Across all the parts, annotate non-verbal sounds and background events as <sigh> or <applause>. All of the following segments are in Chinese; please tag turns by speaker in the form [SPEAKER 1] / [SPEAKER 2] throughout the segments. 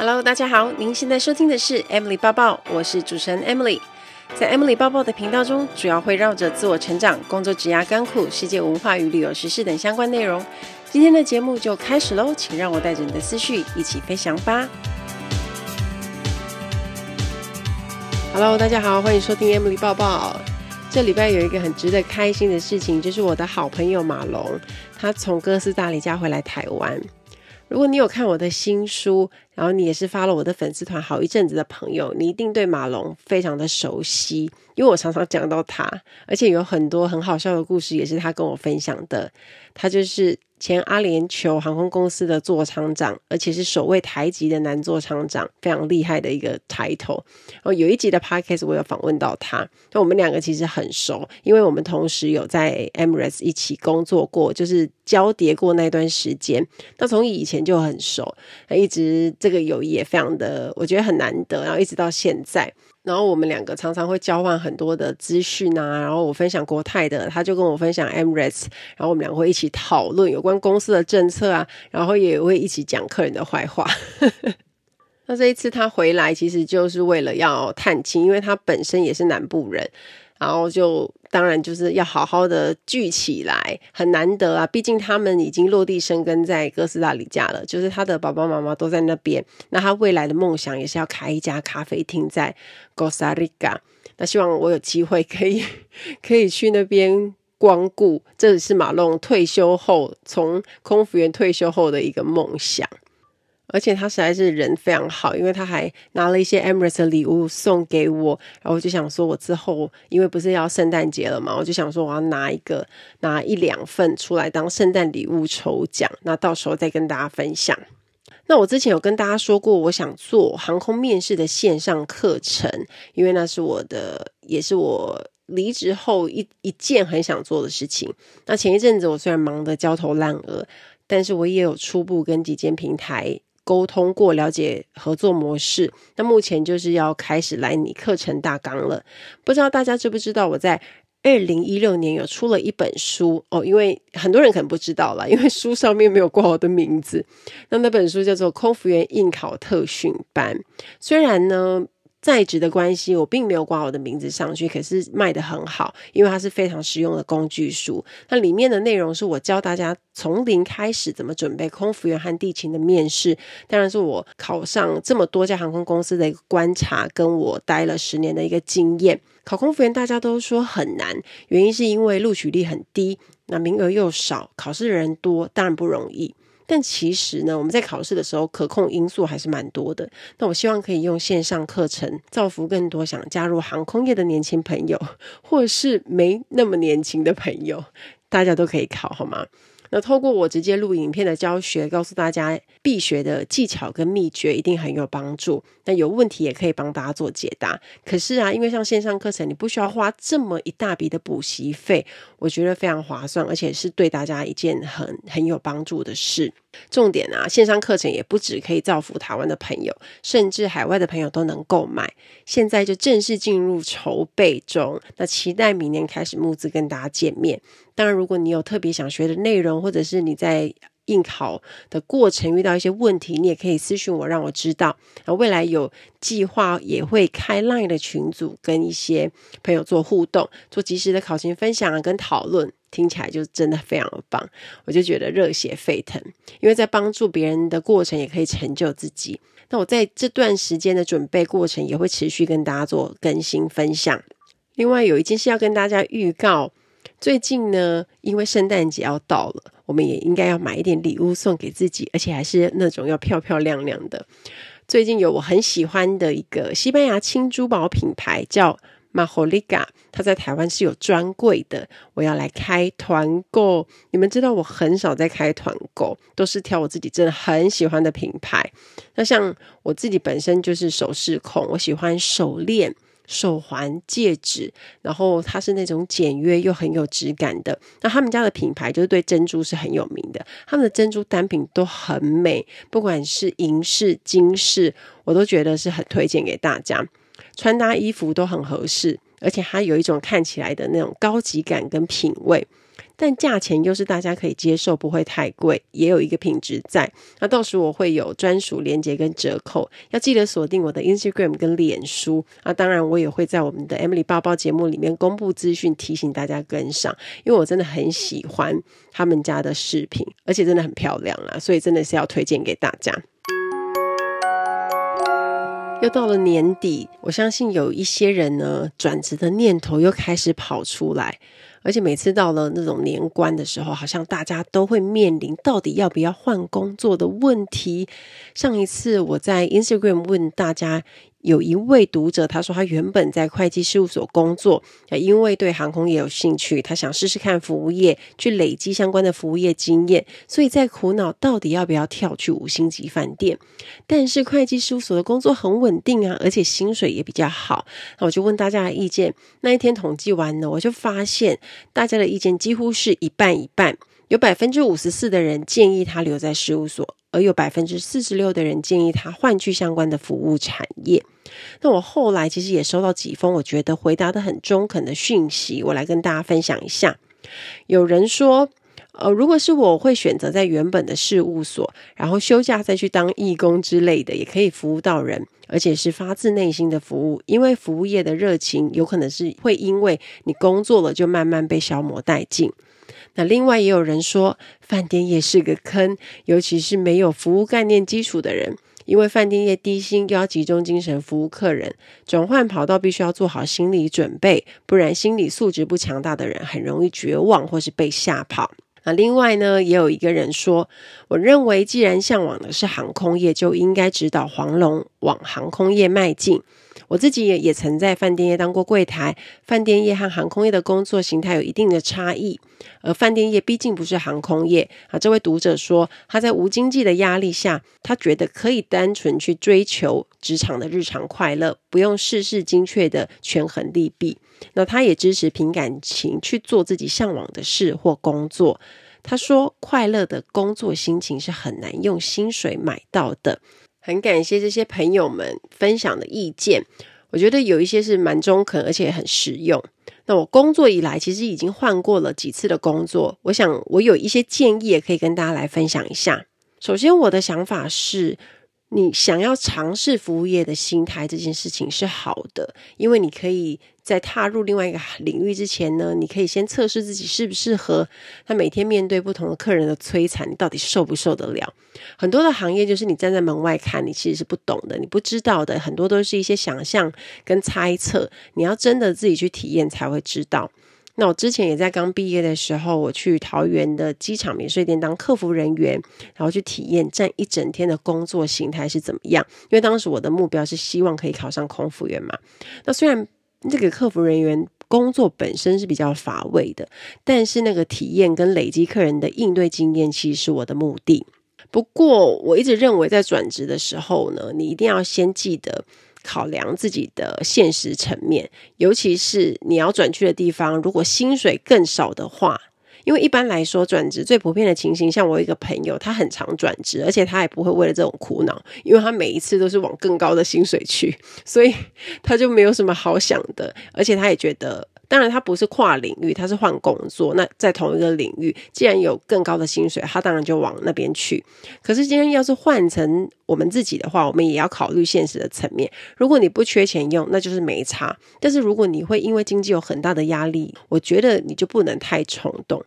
[SPEAKER 1] Hello，大家好，您现在收听的是 Emily 抱抱，我是主持人 Emily。在 Emily 抱抱的频道中，主要会绕着自我成长、工作、职涯、甘苦、世界文化与旅游时事等相关内容。今天的节目就开始喽，请让我带着你的思绪一起飞翔吧。Hello，大家好，欢迎收听 Emily 抱抱。这礼拜有一个很值得开心的事情，就是我的好朋友马龙，他从哥斯达黎加回来台湾。如果你有看我的新书，然后你也是发了我的粉丝团好一阵子的朋友，你一定对马龙非常的熟悉，因为我常常讲到他，而且有很多很好笑的故事也是他跟我分享的。他就是前阿联酋航空公司的座舱长，而且是首位台籍的男座舱长，非常厉害的一个 title。哦，有一集的 podcast 我有访问到他，那我们两个其实很熟，因为我们同时有在 Emirates 一起工作过，就是交叠过那段时间。那从以前就很熟，一直这个友谊也非常的，我觉得很难得，然后一直到现在。然后我们两个常常会交换很多的资讯啊，然后我分享国泰的，他就跟我分享 Emirates，然后我们两个会一起讨论有关公司的政策啊，然后也会一起讲客人的坏话。<laughs> 那这一次他回来，其实就是为了要探亲，因为他本身也是南部人。然后就当然就是要好好的聚起来，很难得啊！毕竟他们已经落地生根在哥斯达黎加了，就是他的爸爸妈妈都在那边。那他未来的梦想也是要开一家咖啡厅在哥斯达黎加。那希望我有机会可以 <laughs> 可以去那边光顾，这是马龙退休后从空服员退休后的一个梦想。而且他实在是人非常好，因为他还拿了一些 Emirates 的礼物送给我，然后我就想说，我之后因为不是要圣诞节了嘛，我就想说我要拿一个拿一两份出来当圣诞礼物抽奖，那到时候再跟大家分享。那我之前有跟大家说过，我想做航空面试的线上课程，因为那是我的，也是我离职后一一件很想做的事情。那前一阵子我虽然忙得焦头烂额，但是我也有初步跟几间平台。沟通过，了解合作模式，那目前就是要开始来你课程大纲了。不知道大家知不知道，我在二零一六年有出了一本书哦，因为很多人可能不知道了，因为书上面没有挂我的名字。那那本书叫做《空服员应考特训班》，虽然呢。在职的关系，我并没有挂我的名字上去，可是卖得很好，因为它是非常实用的工具书。那里面的内容是我教大家从零开始怎么准备空服员和地勤的面试，当然是我考上这么多家航空公司的一个观察，跟我待了十年的一个经验。考空服员大家都说很难，原因是因为录取率很低，那名额又少，考试的人多，当然不容易。但其实呢，我们在考试的时候，可控因素还是蛮多的。那我希望可以用线上课程，造福更多想加入航空业的年轻朋友，或是没那么年轻的朋友，大家都可以考，好吗？那透过我直接录影片的教学，告诉大家必学的技巧跟秘诀，一定很有帮助。那有问题也可以帮大家做解答。可是啊，因为像线上课程，你不需要花这么一大笔的补习费，我觉得非常划算，而且是对大家一件很很有帮助的事。重点啊，线上课程也不只可以造福台湾的朋友，甚至海外的朋友都能购买。现在就正式进入筹备中，那期待明年开始募资跟大家见面。当然，如果你有特别想学的内容，或者是你在应考的过程遇到一些问题，你也可以私讯我，让我知道。那未来有计划也会开 Line 的群组，跟一些朋友做互动，做及时的考勤分享跟讨论，听起来就真的非常的棒。我就觉得热血沸腾，因为在帮助别人的过程，也可以成就自己。那我在这段时间的准备过程，也会持续跟大家做更新分享。另外，有一件事要跟大家预告。最近呢，因为圣诞节要到了，我们也应该要买一点礼物送给自己，而且还是那种要漂漂亮亮的。最近有我很喜欢的一个西班牙轻珠宝品牌，叫 m a h o l i g a 它在台湾是有专柜的。我要来开团购，你们知道我很少在开团购，都是挑我自己真的很喜欢的品牌。那像我自己本身就是首饰控，我喜欢手链。手环、戒指，然后它是那种简约又很有质感的。那他们家的品牌就是对珍珠是很有名的，他们的珍珠单品都很美，不管是银饰、金饰，我都觉得是很推荐给大家。穿搭衣服都很合适，而且它有一种看起来的那种高级感跟品味。但价钱又是大家可以接受，不会太贵，也有一个品质在。那到时我会有专属链接跟折扣，要记得锁定我的 Instagram 跟脸书那。当然，我也会在我们的 Emily 包包节目里面公布资讯，提醒大家跟上，因为我真的很喜欢他们家的饰品，而且真的很漂亮啊，所以真的是要推荐给大家。又到了年底，我相信有一些人呢，转职的念头又开始跑出来。而且每次到了那种年关的时候，好像大家都会面临到底要不要换工作的问题。上一次我在 Instagram 问大家，有一位读者他说他原本在会计事务所工作，因为对航空业有兴趣，他想试试看服务业，去累积相关的服务业经验，所以在苦恼到底要不要跳去五星级饭店。但是会计事务所的工作很稳定啊，而且薪水也比较好。那我就问大家的意见，那一天统计完呢，我就发现。大家的意见几乎是一半一半，有百分之五十四的人建议他留在事务所，而有百分之四十六的人建议他换去相关的服务产业。那我后来其实也收到几封我觉得回答得很中肯的讯息，我来跟大家分享一下。有人说，呃，如果是我会选择在原本的事务所，然后休假再去当义工之类的，也可以服务到人。而且是发自内心的服务，因为服务业的热情有可能是会因为你工作了就慢慢被消磨殆尽。那另外也有人说，饭店业是个坑，尤其是没有服务概念基础的人，因为饭店业低薪又要集中精神服务客人，转换跑道必须要做好心理准备，不然心理素质不强大的人很容易绝望或是被吓跑。那另外呢，也有一个人说，我认为既然向往的是航空业，就应该指导黄龙往航空业迈进。我自己也也曾在饭店业当过柜台，饭店业和航空业的工作形态有一定的差异，而饭店业毕竟不是航空业啊。这位读者说，他在无经济的压力下，他觉得可以单纯去追求职场的日常快乐，不用事事精确的权衡利弊。那他也支持凭感情去做自己向往的事或工作。他说，快乐的工作心情是很难用薪水买到的。很感谢这些朋友们分享的意见，我觉得有一些是蛮中肯，而且很实用。那我工作以来，其实已经换过了几次的工作，我想我有一些建议也可以跟大家来分享一下。首先，我的想法是，你想要尝试服务业的心态这件事情是好的，因为你可以。在踏入另外一个领域之前呢，你可以先测试自己适不适合。他每天面对不同的客人的摧残，你到底受不受得了？很多的行业就是你站在门外看，你其实是不懂的，你不知道的，很多都是一些想象跟猜测。你要真的自己去体验才会知道。那我之前也在刚毕业的时候，我去桃园的机场免税店当客服人员，然后去体验站一整天的工作形态是怎么样。因为当时我的目标是希望可以考上空服员嘛。那虽然这个客服人员工作本身是比较乏味的，但是那个体验跟累积客人的应对经验，其实是我的目的。不过，我一直认为在转职的时候呢，你一定要先记得考量自己的现实层面，尤其是你要转去的地方，如果薪水更少的话。因为一般来说，转职最普遍的情形，像我一个朋友，他很常转职，而且他也不会为了这种苦恼，因为他每一次都是往更高的薪水去，所以他就没有什么好想的，而且他也觉得。当然，他不是跨领域，他是换工作。那在同一个领域，既然有更高的薪水，他当然就往那边去。可是今天要是换成我们自己的话，我们也要考虑现实的层面。如果你不缺钱用，那就是没差。但是如果你会因为经济有很大的压力，我觉得你就不能太冲动。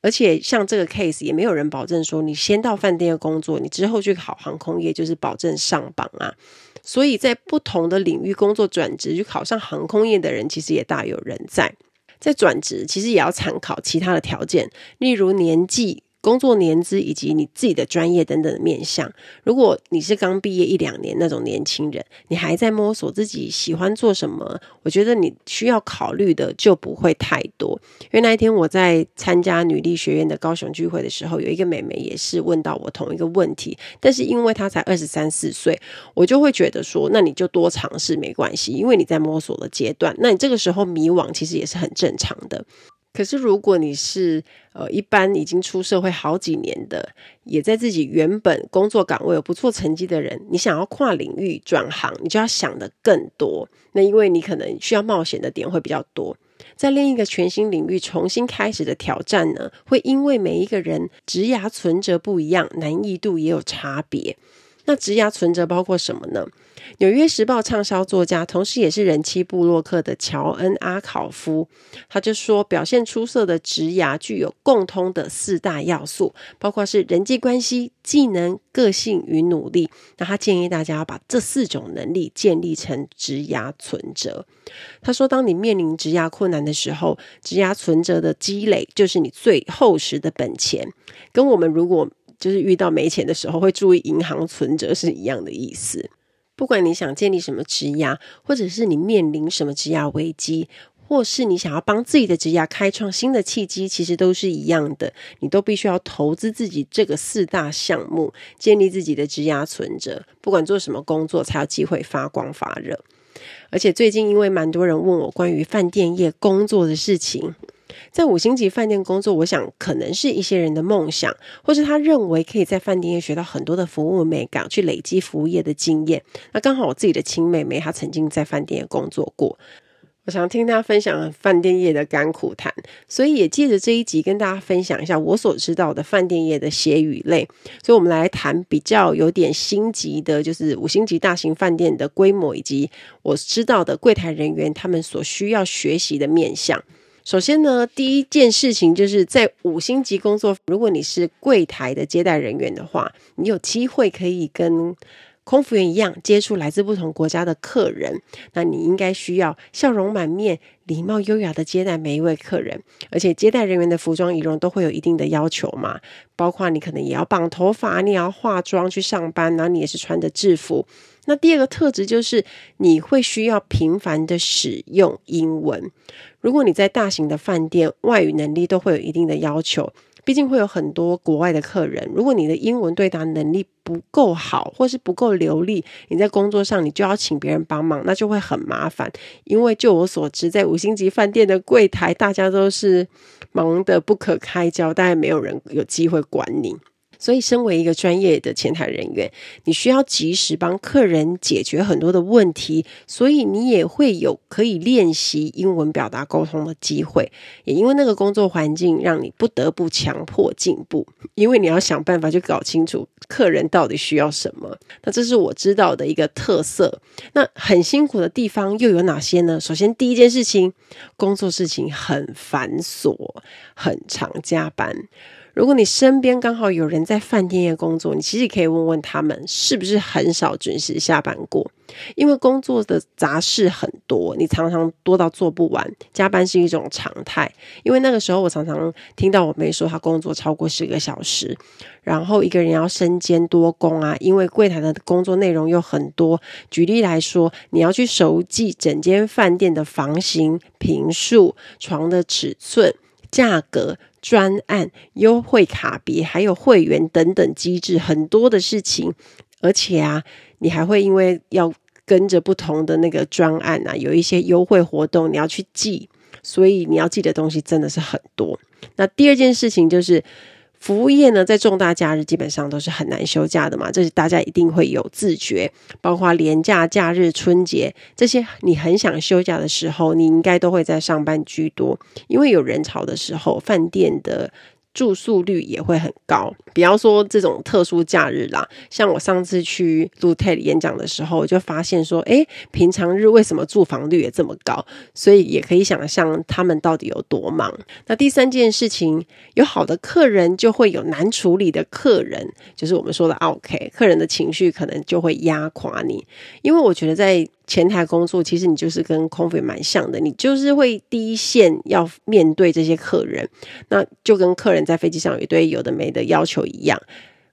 [SPEAKER 1] 而且像这个 case，也没有人保证说你先到饭店工作，你之后去考航空业就是保证上榜啊。所以在不同的领域工作转职，去考上航空业的人，其实也大有人在。在转职，其实也要参考其他的条件，例如年纪。工作年资以及你自己的专业等等的面向。如果你是刚毕业一两年那种年轻人，你还在摸索自己喜欢做什么，我觉得你需要考虑的就不会太多。因为那一天我在参加女力学院的高雄聚会的时候，有一个妹妹也是问到我同一个问题，但是因为她才二十三四岁，我就会觉得说，那你就多尝试没关系，因为你在摸索的阶段，那你这个时候迷惘其实也是很正常的。可是，如果你是呃一般已经出社会好几年的，也在自己原本工作岗位有不错成绩的人，你想要跨领域转行，你就要想的更多。那因为你可能需要冒险的点会比较多。在另一个全新领域重新开始的挑战呢，会因为每一个人职涯存折不一样，难易度也有差别。那职涯存折包括什么呢？《纽约时报》畅销作家，同时也是人妻部落客的乔恩·阿考夫，他就说，表现出色的职涯具有共通的四大要素，包括是人际关系、技能、个性与努力。那他建议大家要把这四种能力建立成职涯存折。他说，当你面临职涯困难的时候，职涯存折的积累就是你最厚实的本钱。跟我们如果就是遇到没钱的时候，会注意银行存折是一样的意思。不管你想建立什么职涯，或者是你面临什么职涯危机，或是你想要帮自己的职涯开创新的契机，其实都是一样的。你都必须要投资自己这个四大项目，建立自己的职涯存折。不管做什么工作，才有机会发光发热。而且最近因为蛮多人问我关于饭店业工作的事情。在五星级饭店工作，我想可能是一些人的梦想，或是他认为可以在饭店业学到很多的服务美感，去累积服务业的经验。那刚好我自己的亲妹妹，她曾经在饭店业工作过，我想听她分享饭店业的甘苦谈，所以也借着这一集跟大家分享一下我所知道的饭店业的血与泪。所以，我们来谈比较有点星级的，就是五星级大型饭店的规模，以及我知道的柜台人员他们所需要学习的面向。首先呢，第一件事情就是在五星级工作，如果你是柜台的接待人员的话，你有机会可以跟空服员一样接触来自不同国家的客人，那你应该需要笑容满面、礼貌优雅的接待每一位客人，而且接待人员的服装仪容都会有一定的要求嘛，包括你可能也要绑头发，你也要化妆去上班，然后你也是穿着制服。那第二个特质就是你会需要频繁的使用英文。如果你在大型的饭店，外语能力都会有一定的要求，毕竟会有很多国外的客人。如果你的英文对答能力不够好，或是不够流利，你在工作上你就要请别人帮忙，那就会很麻烦。因为就我所知，在五星级饭店的柜台，大家都是忙得不可开交，大概没有人有机会管你。所以，身为一个专业的前台人员，你需要及时帮客人解决很多的问题，所以你也会有可以练习英文表达沟通的机会。也因为那个工作环境，让你不得不强迫进步，因为你要想办法去搞清楚客人到底需要什么。那这是我知道的一个特色。那很辛苦的地方又有哪些呢？首先，第一件事情，工作事情很繁琐，很常加班。如果你身边刚好有人在饭店业工作，你其实可以问问他们是不是很少准时下班过，因为工作的杂事很多，你常常多到做不完，加班是一种常态。因为那个时候我常常听到我妹说她工作超过十个小时，然后一个人要身兼多工啊，因为柜台的工作内容又很多。举例来说，你要去熟记整间饭店的房型、坪数、床的尺寸、价格。专案、优惠卡别，还有会员等等机制，很多的事情。而且啊，你还会因为要跟着不同的那个专案啊，有一些优惠活动，你要去记，所以你要记的东西真的是很多。那第二件事情就是。服务业呢，在重大假日基本上都是很难休假的嘛，这是大家一定会有自觉。包括连假、假日、春节这些，你很想休假的时候，你应该都会在上班居多，因为有人潮的时候，饭店的。住宿率也会很高，比方说这种特殊假日啦，像我上次去录 TED 演讲的时候，我就发现说，诶，平常日为什么住房率也这么高？所以也可以想象他们到底有多忙。那第三件事情，有好的客人就会有难处理的客人，就是我们说的 OK，客人的情绪可能就会压垮你，因为我觉得在。前台工作其实你就是跟空服蛮像的，你就是会第一线要面对这些客人，那就跟客人在飞机上有一堆有的没的要求一样，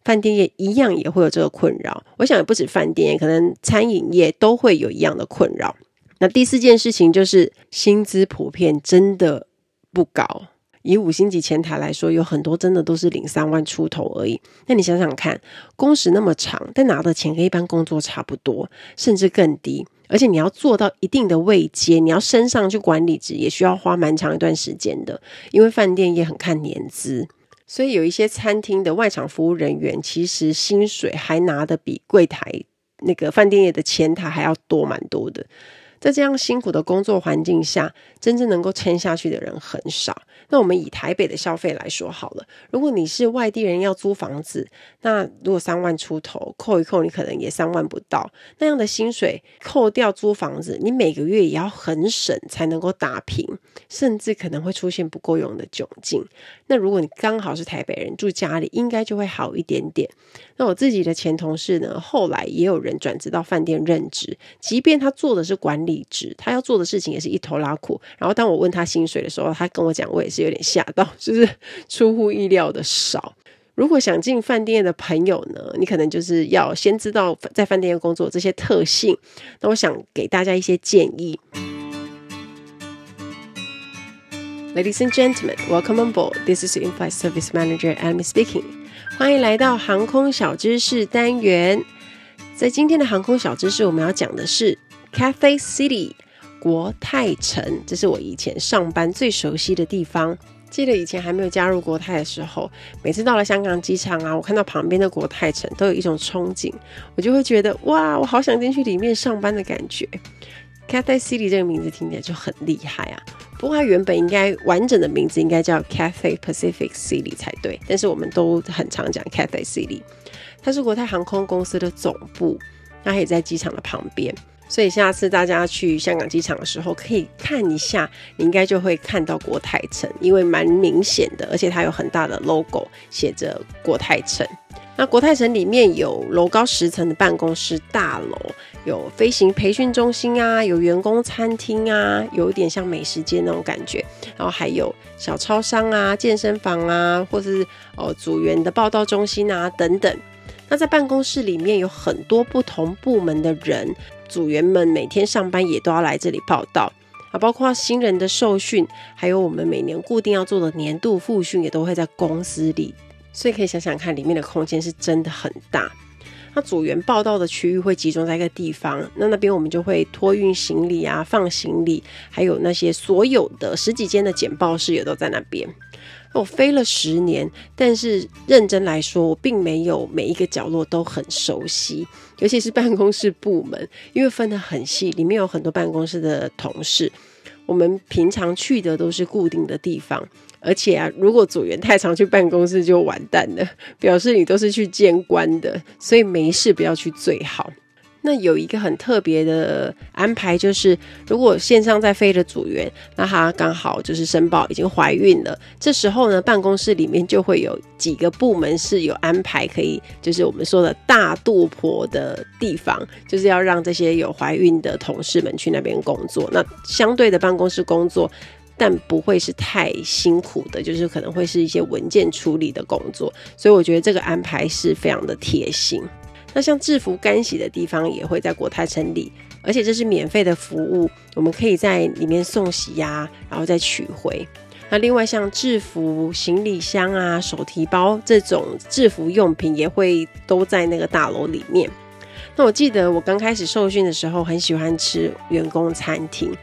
[SPEAKER 1] 饭店业一样也会有这个困扰。我想也不止饭店业，可能餐饮业都会有一样的困扰。那第四件事情就是薪资普遍真的不高。以五星级前台来说，有很多真的都是领三万出头而已。那你想想看，工时那么长，但拿的钱跟一般工作差不多，甚至更低。而且你要做到一定的位阶，你要升上去管理职，也需要花蛮长一段时间的。因为饭店也很看年资，所以有一些餐厅的外场服务人员，其实薪水还拿的比柜台那个饭店业的前台还要多蛮多的。在这样辛苦的工作环境下，真正能够撑下去的人很少。那我们以台北的消费来说好了，如果你是外地人要租房子，那如果三万出头，扣一扣，你可能也三万不到。那样的薪水扣掉租房子，你每个月也要很省才能够打平，甚至可能会出现不够用的窘境。那如果你刚好是台北人住家里，应该就会好一点点。那我自己的前同事呢，后来也有人转职到饭店任职，即便他做的是管理职，他要做的事情也是一头拉苦。然后当我问他薪水的时候，他跟我讲，我也是有点吓到，<laughs> 就是出乎意料的少。如果想进饭店的朋友呢，你可能就是要先知道在饭店工作这些特性。那我想给大家一些建议。Ladies and gentlemen, welcome on board. This is the in-flight service manager, Amy speaking. 欢迎来到航空小知识单元。在今天的航空小知识，我们要讲的是 Cathay City 国泰城，这是我以前上班最熟悉的地方。记得以前还没有加入国泰的时候，每次到了香港机场啊，我看到旁边的国泰城，都有一种憧憬，我就会觉得哇，我好想进去里面上班的感觉。Cathay City 这个名字听起来就很厉害啊，不过它原本应该完整的名字应该叫 Cathay Pacific City 才对，但是我们都很常讲 Cathay City，它是国泰航空公司的总部，它也在机场的旁边。所以下次大家去香港机场的时候，可以看一下，你应该就会看到国泰城，因为蛮明显的，而且它有很大的 logo，写着国泰城。那国泰城里面有楼高十层的办公室大楼，有飞行培训中心啊，有员工餐厅啊，有一点像美食街那种感觉，然后还有小超商啊、健身房啊，或是哦组员的报到中心啊等等。那在办公室里面有很多不同部门的人。组员们每天上班也都要来这里报到啊，包括新人的受训，还有我们每年固定要做的年度复训，也都会在公司里。所以可以想想看，里面的空间是真的很大。那组员报到的区域会集中在一个地方，那那边我们就会托运行李啊，放行李，还有那些所有的十几间的简报室也都在那边。我飞了十年，但是认真来说，我并没有每一个角落都很熟悉，尤其是办公室部门，因为分得很细，里面有很多办公室的同事，我们平常去的都是固定的地方，而且啊，如果组员太常去办公室就完蛋了，<laughs> 表示你都是去见官的，所以没事不要去最好。那有一个很特别的安排，就是如果线上在飞的组员，那他刚好就是申报已经怀孕了，这时候呢，办公室里面就会有几个部门是有安排可以，就是我们说的大肚婆的地方，就是要让这些有怀孕的同事们去那边工作。那相对的办公室工作，但不会是太辛苦的，就是可能会是一些文件处理的工作。所以我觉得这个安排是非常的贴心。那像制服干洗的地方也会在国泰城里，而且这是免费的服务，我们可以在里面送洗呀，然后再取回。那另外像制服行李箱啊、手提包这种制服用品也会都在那个大楼里面。那我记得我刚开始受训的时候，很喜欢吃员工餐厅。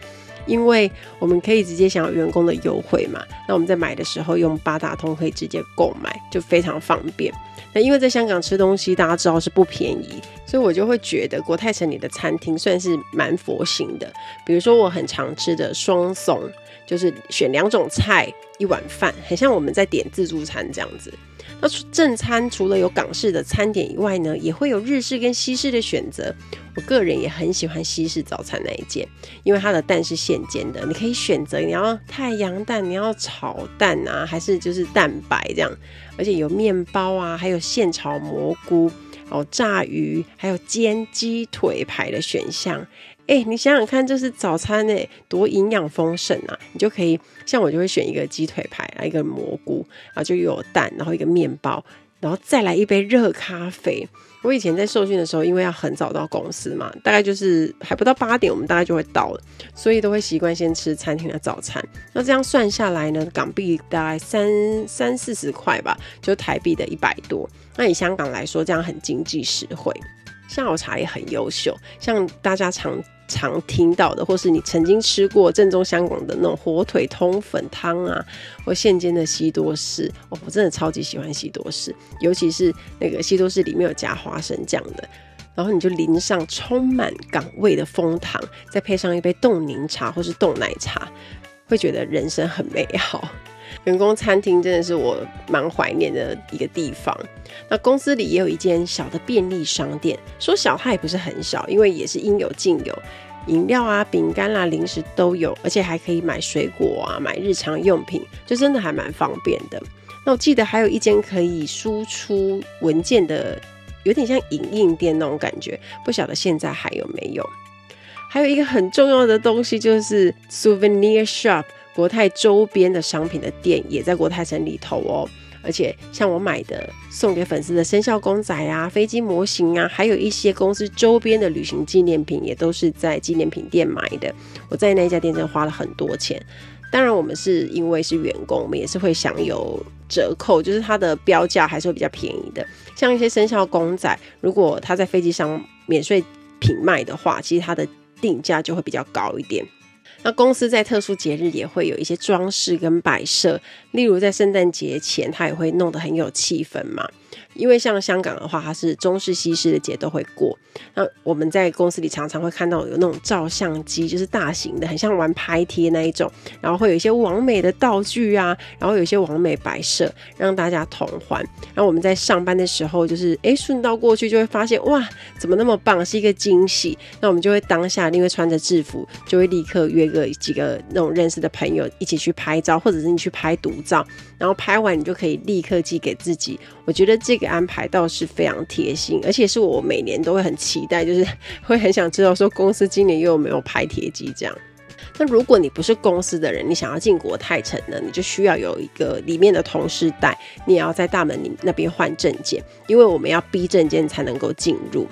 [SPEAKER 1] 因为我们可以直接享有员工的优惠嘛，那我们在买的时候用八达通可以直接购买，就非常方便。那因为在香港吃东西，大家知道是不便宜，所以我就会觉得国泰城里的餐厅算是蛮佛心的。比如说我很常吃的双餸，就是选两种菜一碗饭，很像我们在点自助餐这样子。那正餐除了有港式的餐点以外呢，也会有日式跟西式的选择。我个人也很喜欢西式早餐那一件，因为它的蛋是现煎的，你可以选择你要太阳蛋，你要炒蛋啊，还是就是蛋白这样。而且有面包啊，还有现炒蘑菇，哦，炸鱼，还有煎鸡腿排的选项。哎、你想想看，这是早餐哎，多营养丰盛啊！你就可以像我就会选一个鸡腿排，来一个蘑菇，然后就有蛋，然后一个面包，然后再来一杯热咖啡。我以前在受训的时候，因为要很早到公司嘛，大概就是还不到八点，我们大概就会到了，所以都会习惯先吃餐厅的早餐。那这样算下来呢，港币大概三三四十块吧，就台币的一百多。那以香港来说，这样很经济实惠。下午茶也很优秀，像大家常常听到的，或是你曾经吃过正宗香港的那种火腿通粉汤啊，或现煎的西多士，哦，我真的超级喜欢西多士，尤其是那个西多士里面有加花生酱的。然后你就淋上充满港味的枫糖，再配上一杯冻柠茶或是冻奶茶，会觉得人生很美好。员工餐厅真的是我蛮怀念的一个地方。那公司里也有一间小的便利商店，说小它也不是很小，因为也是应有尽有，饮料啊、饼干啦、零食都有，而且还可以买水果啊、买日常用品，就真的还蛮方便的。那我记得还有一间可以输出文件的，有点像影印店那种感觉，不晓得现在还有没有。还有一个很重要的东西就是 Souvenir Shop。国泰周边的商品的店也在国泰城里头哦，而且像我买的送给粉丝的生肖公仔啊、飞机模型啊，还有一些公司周边的旅行纪念品，也都是在纪念品店买的。我在那家店真花了很多钱，当然我们是因为是员工，我们也是会享有折扣，就是它的标价还是会比较便宜的。像一些生肖公仔，如果它在飞机上免税品卖的话，其实它的定价就会比较高一点。那公司在特殊节日也会有一些装饰跟摆设，例如在圣诞节前，它也会弄得很有气氛嘛。因为像香港的话，它是中式西式的节都会过。那我们在公司里常常会看到有那种照相机，就是大型的，很像玩拍贴那一种。然后会有一些网美的道具啊，然后有一些网美摆设，让大家同欢。然后我们在上班的时候，就是诶顺道过去就会发现哇，怎么那么棒，是一个惊喜。那我们就会当下因为穿着制服，就会立刻约个几个那种认识的朋友一起去拍照，或者是你去拍独照。然后拍完你就可以立刻寄给自己。我觉得这个安排倒是非常贴心，而且是我每年都会很期待，就是 <laughs> 会很想知道说公司今年又有没有拍贴机这样。那如果你不是公司的人，你想要进国泰城呢，你就需要有一个里面的同事带，你也要在大门里那边换证件，因为我们要逼证件才能够进入。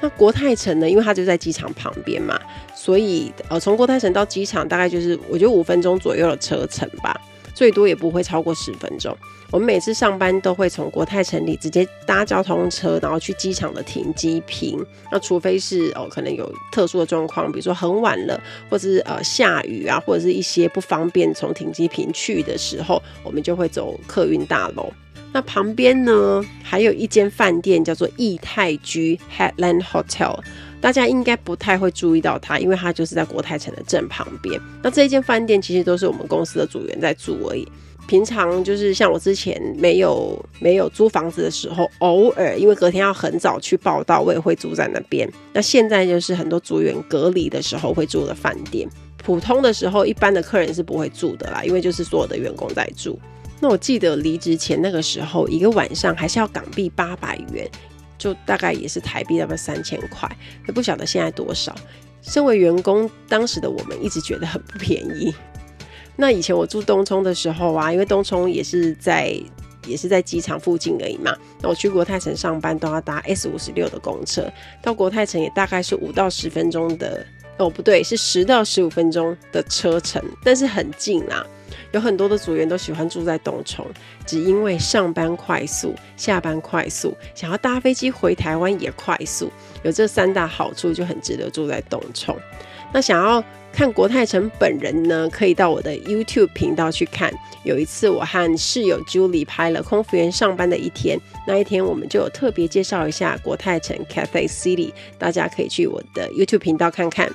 [SPEAKER 1] 那国泰城呢，因为它就在机场旁边嘛，所以呃从国泰城到机场大概就是我觉得五分钟左右的车程吧。最多也不会超过十分钟。我们每次上班都会从国泰城里直接搭交通车，然后去机场的停机坪。那除非是哦，可能有特殊的状况，比如说很晚了，或者是呃下雨啊，或者是一些不方便从停机坪去的时候，我们就会走客运大楼。那旁边呢，还有一间饭店叫做义泰居 Headland Hotel。大家应该不太会注意到它，因为它就是在国泰城的正旁边。那这一间饭店其实都是我们公司的组员在住而已。平常就是像我之前没有 <laughs> 没有租房子的时候，偶尔因为隔天要很早去报到，我也会住在那边。那现在就是很多组员隔离的时候会住的饭店。普通的时候，一般的客人是不会住的啦，因为就是所有的员工在住。那我记得离职前那个时候，一个晚上还是要港币八百元。就大概也是台币大概三千块，也不晓得现在多少。身为员工，当时的我们一直觉得很不便宜。那以前我住东涌的时候啊，因为东涌也是在也是在机场附近而已嘛。那我去国泰城上班都要搭 S 五十六的公车，到国泰城也大概是五到十分钟的，哦不对，是十到十五分钟的车程，但是很近啊。有很多的组员都喜欢住在东涌，只因为上班快速、下班快速，想要搭飞机回台湾也快速，有这三大好处就很值得住在东涌。那想要看国泰城本人呢，可以到我的 YouTube 频道去看。有一次我和室友 Julie 拍了空服员上班的一天，那一天我们就有特别介绍一下国泰城 Cathay City，大家可以去我的 YouTube 频道看看。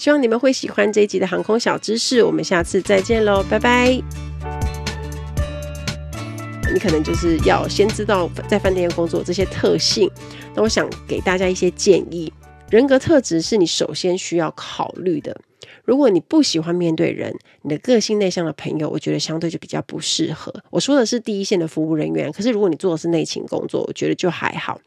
[SPEAKER 1] 希望你们会喜欢这一集的航空小知识，我们下次再见喽，拜拜。你可能就是要先知道在饭店工作这些特性，那我想给大家一些建议。人格特质是你首先需要考虑的。如果你不喜欢面对人，你的个性内向的朋友，我觉得相对就比较不适合。我说的是第一线的服务人员，可是如果你做的是内勤工作，我觉得就还好。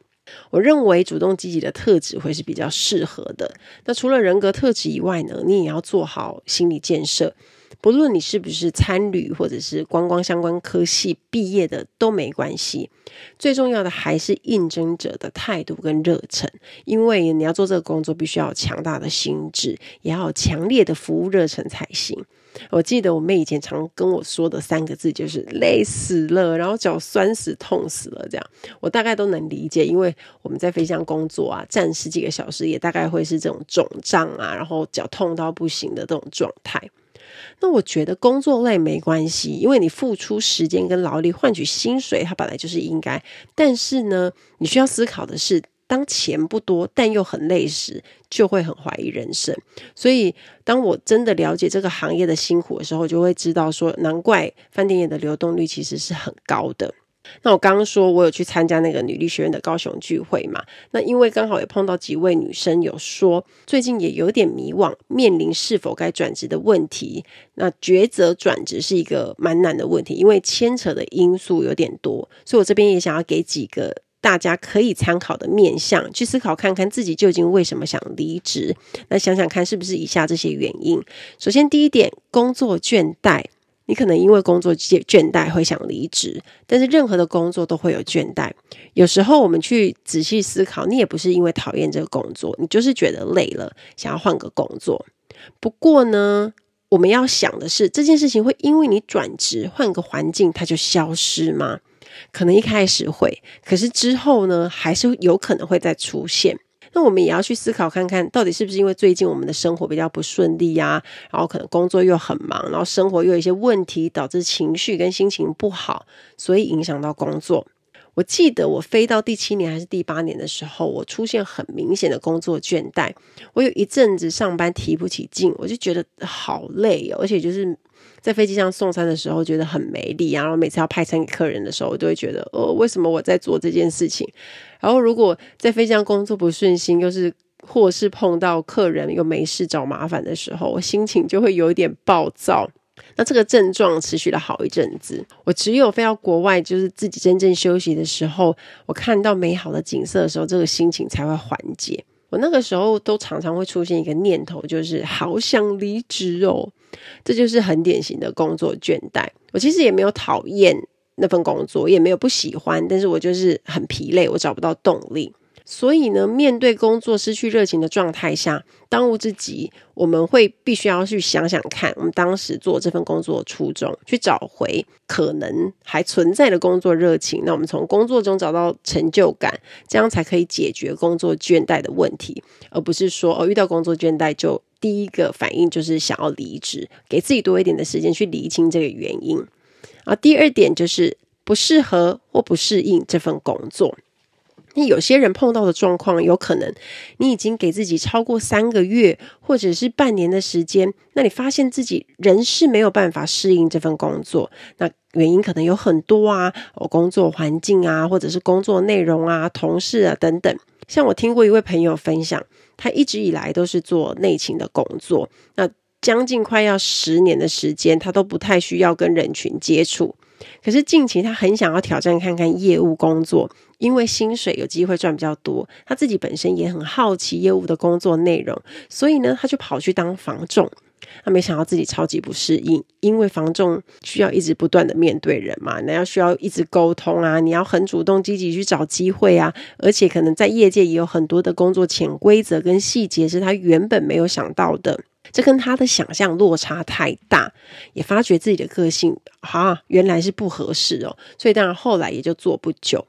[SPEAKER 1] 我认为主动积极的特质会是比较适合的。那除了人格特质以外呢，你也要做好心理建设。不论你是不是参旅或者是观光相关科系毕业的都没关系。最重要的还是应征者的态度跟热忱，因为你要做这个工作，必须要有强大的心智，也要有强烈的服务热忱才行。我记得我妹以前常跟我说的三个字就是累死了，然后脚酸死、痛死了这样，我大概都能理解，因为我们在飞机上工作啊，站十几个小时，也大概会是这种肿胀啊，然后脚痛到不行的这种状态。那我觉得工作累没关系，因为你付出时间跟劳力换取薪水，它本来就是应该。但是呢，你需要思考的是，当钱不多但又很累时，就会很怀疑人生。所以，当我真的了解这个行业的辛苦的时候，就会知道说，难怪饭店业的流动率其实是很高的。那我刚刚说我有去参加那个女力学院的高雄聚会嘛？那因为刚好也碰到几位女生有说，最近也有点迷惘，面临是否该转职的问题。那抉择转职是一个蛮难的问题，因为牵扯的因素有点多，所以我这边也想要给几个大家可以参考的面向，去思考看看自己究竟为什么想离职。那想想看是不是以下这些原因？首先第一点，工作倦怠。你可能因为工作倦倦怠会想离职，但是任何的工作都会有倦怠。有时候我们去仔细思考，你也不是因为讨厌这个工作，你就是觉得累了，想要换个工作。不过呢，我们要想的是，这件事情会因为你转职换个环境，它就消失吗？可能一开始会，可是之后呢，还是有可能会再出现。那我们也要去思考看看，到底是不是因为最近我们的生活比较不顺利呀，然后可能工作又很忙，然后生活又有一些问题，导致情绪跟心情不好，所以影响到工作。我记得我飞到第七年还是第八年的时候，我出现很明显的工作倦怠，我有一阵子上班提不起劲，我就觉得好累哦，而且就是。在飞机上送餐的时候，觉得很没力，然后每次要派餐给客人的时候，我都会觉得，哦，为什么我在做这件事情？然后如果在飞机上工作不顺心，又是或是碰到客人又没事找麻烦的时候，我心情就会有一点暴躁。那这个症状持续了好一阵子，我只有飞到国外，就是自己真正休息的时候，我看到美好的景色的时候，这个心情才会缓解。我那个时候都常常会出现一个念头，就是好想离职哦。这就是很典型的工作倦怠。我其实也没有讨厌那份工作，也没有不喜欢，但是我就是很疲累，我找不到动力。所以呢，面对工作失去热情的状态下，当务之急，我们会必须要去想想看，我们当时做这份工作的初衷，去找回可能还存在的工作热情。那我们从工作中找到成就感，这样才可以解决工作倦怠的问题，而不是说哦，遇到工作倦怠就第一个反应就是想要离职，给自己多一点的时间去厘清这个原因。啊，第二点就是不适合或不适应这份工作。那有些人碰到的状况，有可能你已经给自己超过三个月或者是半年的时间，那你发现自己仍是没有办法适应这份工作，那原因可能有很多啊，哦，工作环境啊，或者是工作内容啊，同事啊等等。像我听过一位朋友分享，他一直以来都是做内勤的工作，那将近快要十年的时间，他都不太需要跟人群接触。可是近期他很想要挑战看看业务工作，因为薪水有机会赚比较多。他自己本身也很好奇业务的工作内容，所以呢，他就跑去当房仲。他没想到自己超级不适应，因为房仲需要一直不断的面对人嘛，那要需要一直沟通啊，你要很主动积极去找机会啊，而且可能在业界也有很多的工作潜规则跟细节是他原本没有想到的。这跟他的想象落差太大，也发觉自己的个性啊，原来是不合适哦，所以当然后来也就做不久。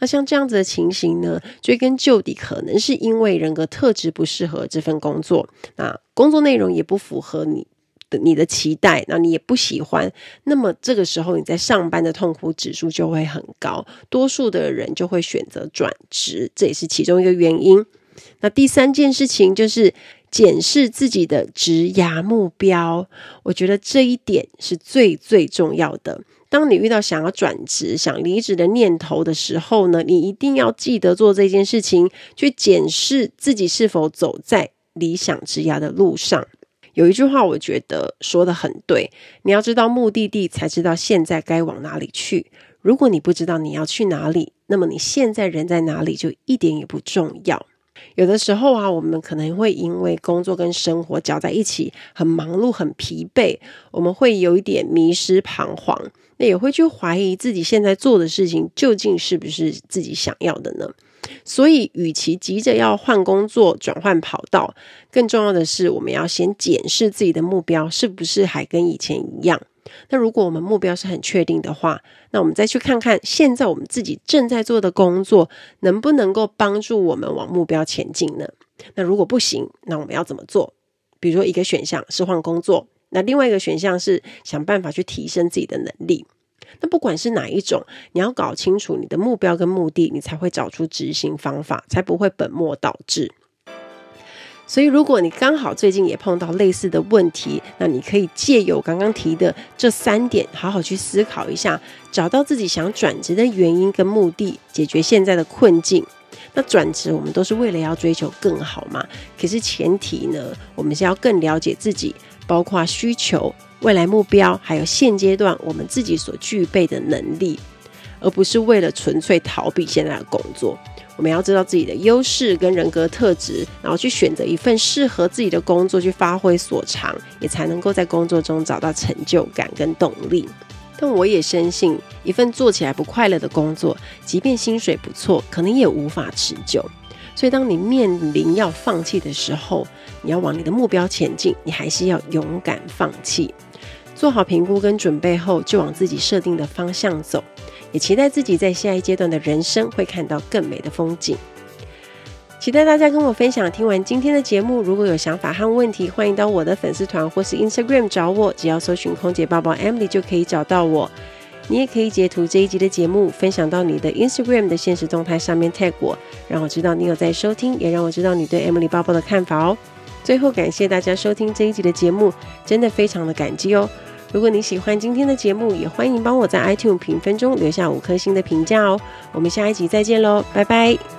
[SPEAKER 1] 那像这样子的情形呢，追根究底，可能是因为人格特质不适合这份工作，那工作内容也不符合你的你的期待，那你也不喜欢，那么这个时候你在上班的痛苦指数就会很高，多数的人就会选择转职，这也是其中一个原因。那第三件事情就是。检视自己的职涯目标，我觉得这一点是最最重要的。当你遇到想要转职、想离职的念头的时候呢，你一定要记得做这件事情，去检视自己是否走在理想职涯的路上。有一句话，我觉得说得很对：你要知道目的地，才知道现在该往哪里去。如果你不知道你要去哪里，那么你现在人在哪里就一点也不重要。有的时候啊，我们可能会因为工作跟生活搅在一起，很忙碌、很疲惫，我们会有一点迷失、彷徨，那也会去怀疑自己现在做的事情究竟是不是自己想要的呢？所以，与其急着要换工作、转换跑道，更重要的是，我们要先检视自己的目标是不是还跟以前一样。那如果我们目标是很确定的话，那我们再去看看现在我们自己正在做的工作能不能够帮助我们往目标前进呢？那如果不行，那我们要怎么做？比如说一个选项是换工作，那另外一个选项是想办法去提升自己的能力。那不管是哪一种，你要搞清楚你的目标跟目的，你才会找出执行方法，才不会本末倒置。所以，如果你刚好最近也碰到类似的问题，那你可以借由刚刚提的这三点，好好去思考一下，找到自己想转职的原因跟目的，解决现在的困境。那转职我们都是为了要追求更好嘛，可是前提呢，我们是要更了解自己，包括需求、未来目标，还有现阶段我们自己所具备的能力，而不是为了纯粹逃避现在的工作。我们要知道自己的优势跟人格特质，然后去选择一份适合自己的工作，去发挥所长，也才能够在工作中找到成就感跟动力。但我也深信，一份做起来不快乐的工作，即便薪水不错，可能也无法持久。所以，当你面临要放弃的时候，你要往你的目标前进，你还是要勇敢放弃。做好评估跟准备后，就往自己设定的方向走。也期待自己在下一阶段的人生会看到更美的风景。期待大家跟我分享。听完今天的节目，如果有想法和问题，欢迎到我的粉丝团或是 Instagram 找我，只要搜寻“空姐抱抱 Emily” 就可以找到我。你也可以截图这一集的节目，分享到你的 Instagram 的现实动态上面 tag 我，让我知道你有在收听，也让我知道你对 Emily 包包的看法哦。最后，感谢大家收听这一集的节目，真的非常的感激哦。如果你喜欢今天的节目，也欢迎帮我在 iTunes 评分中留下五颗星的评价哦。我们下一集再见喽，拜拜。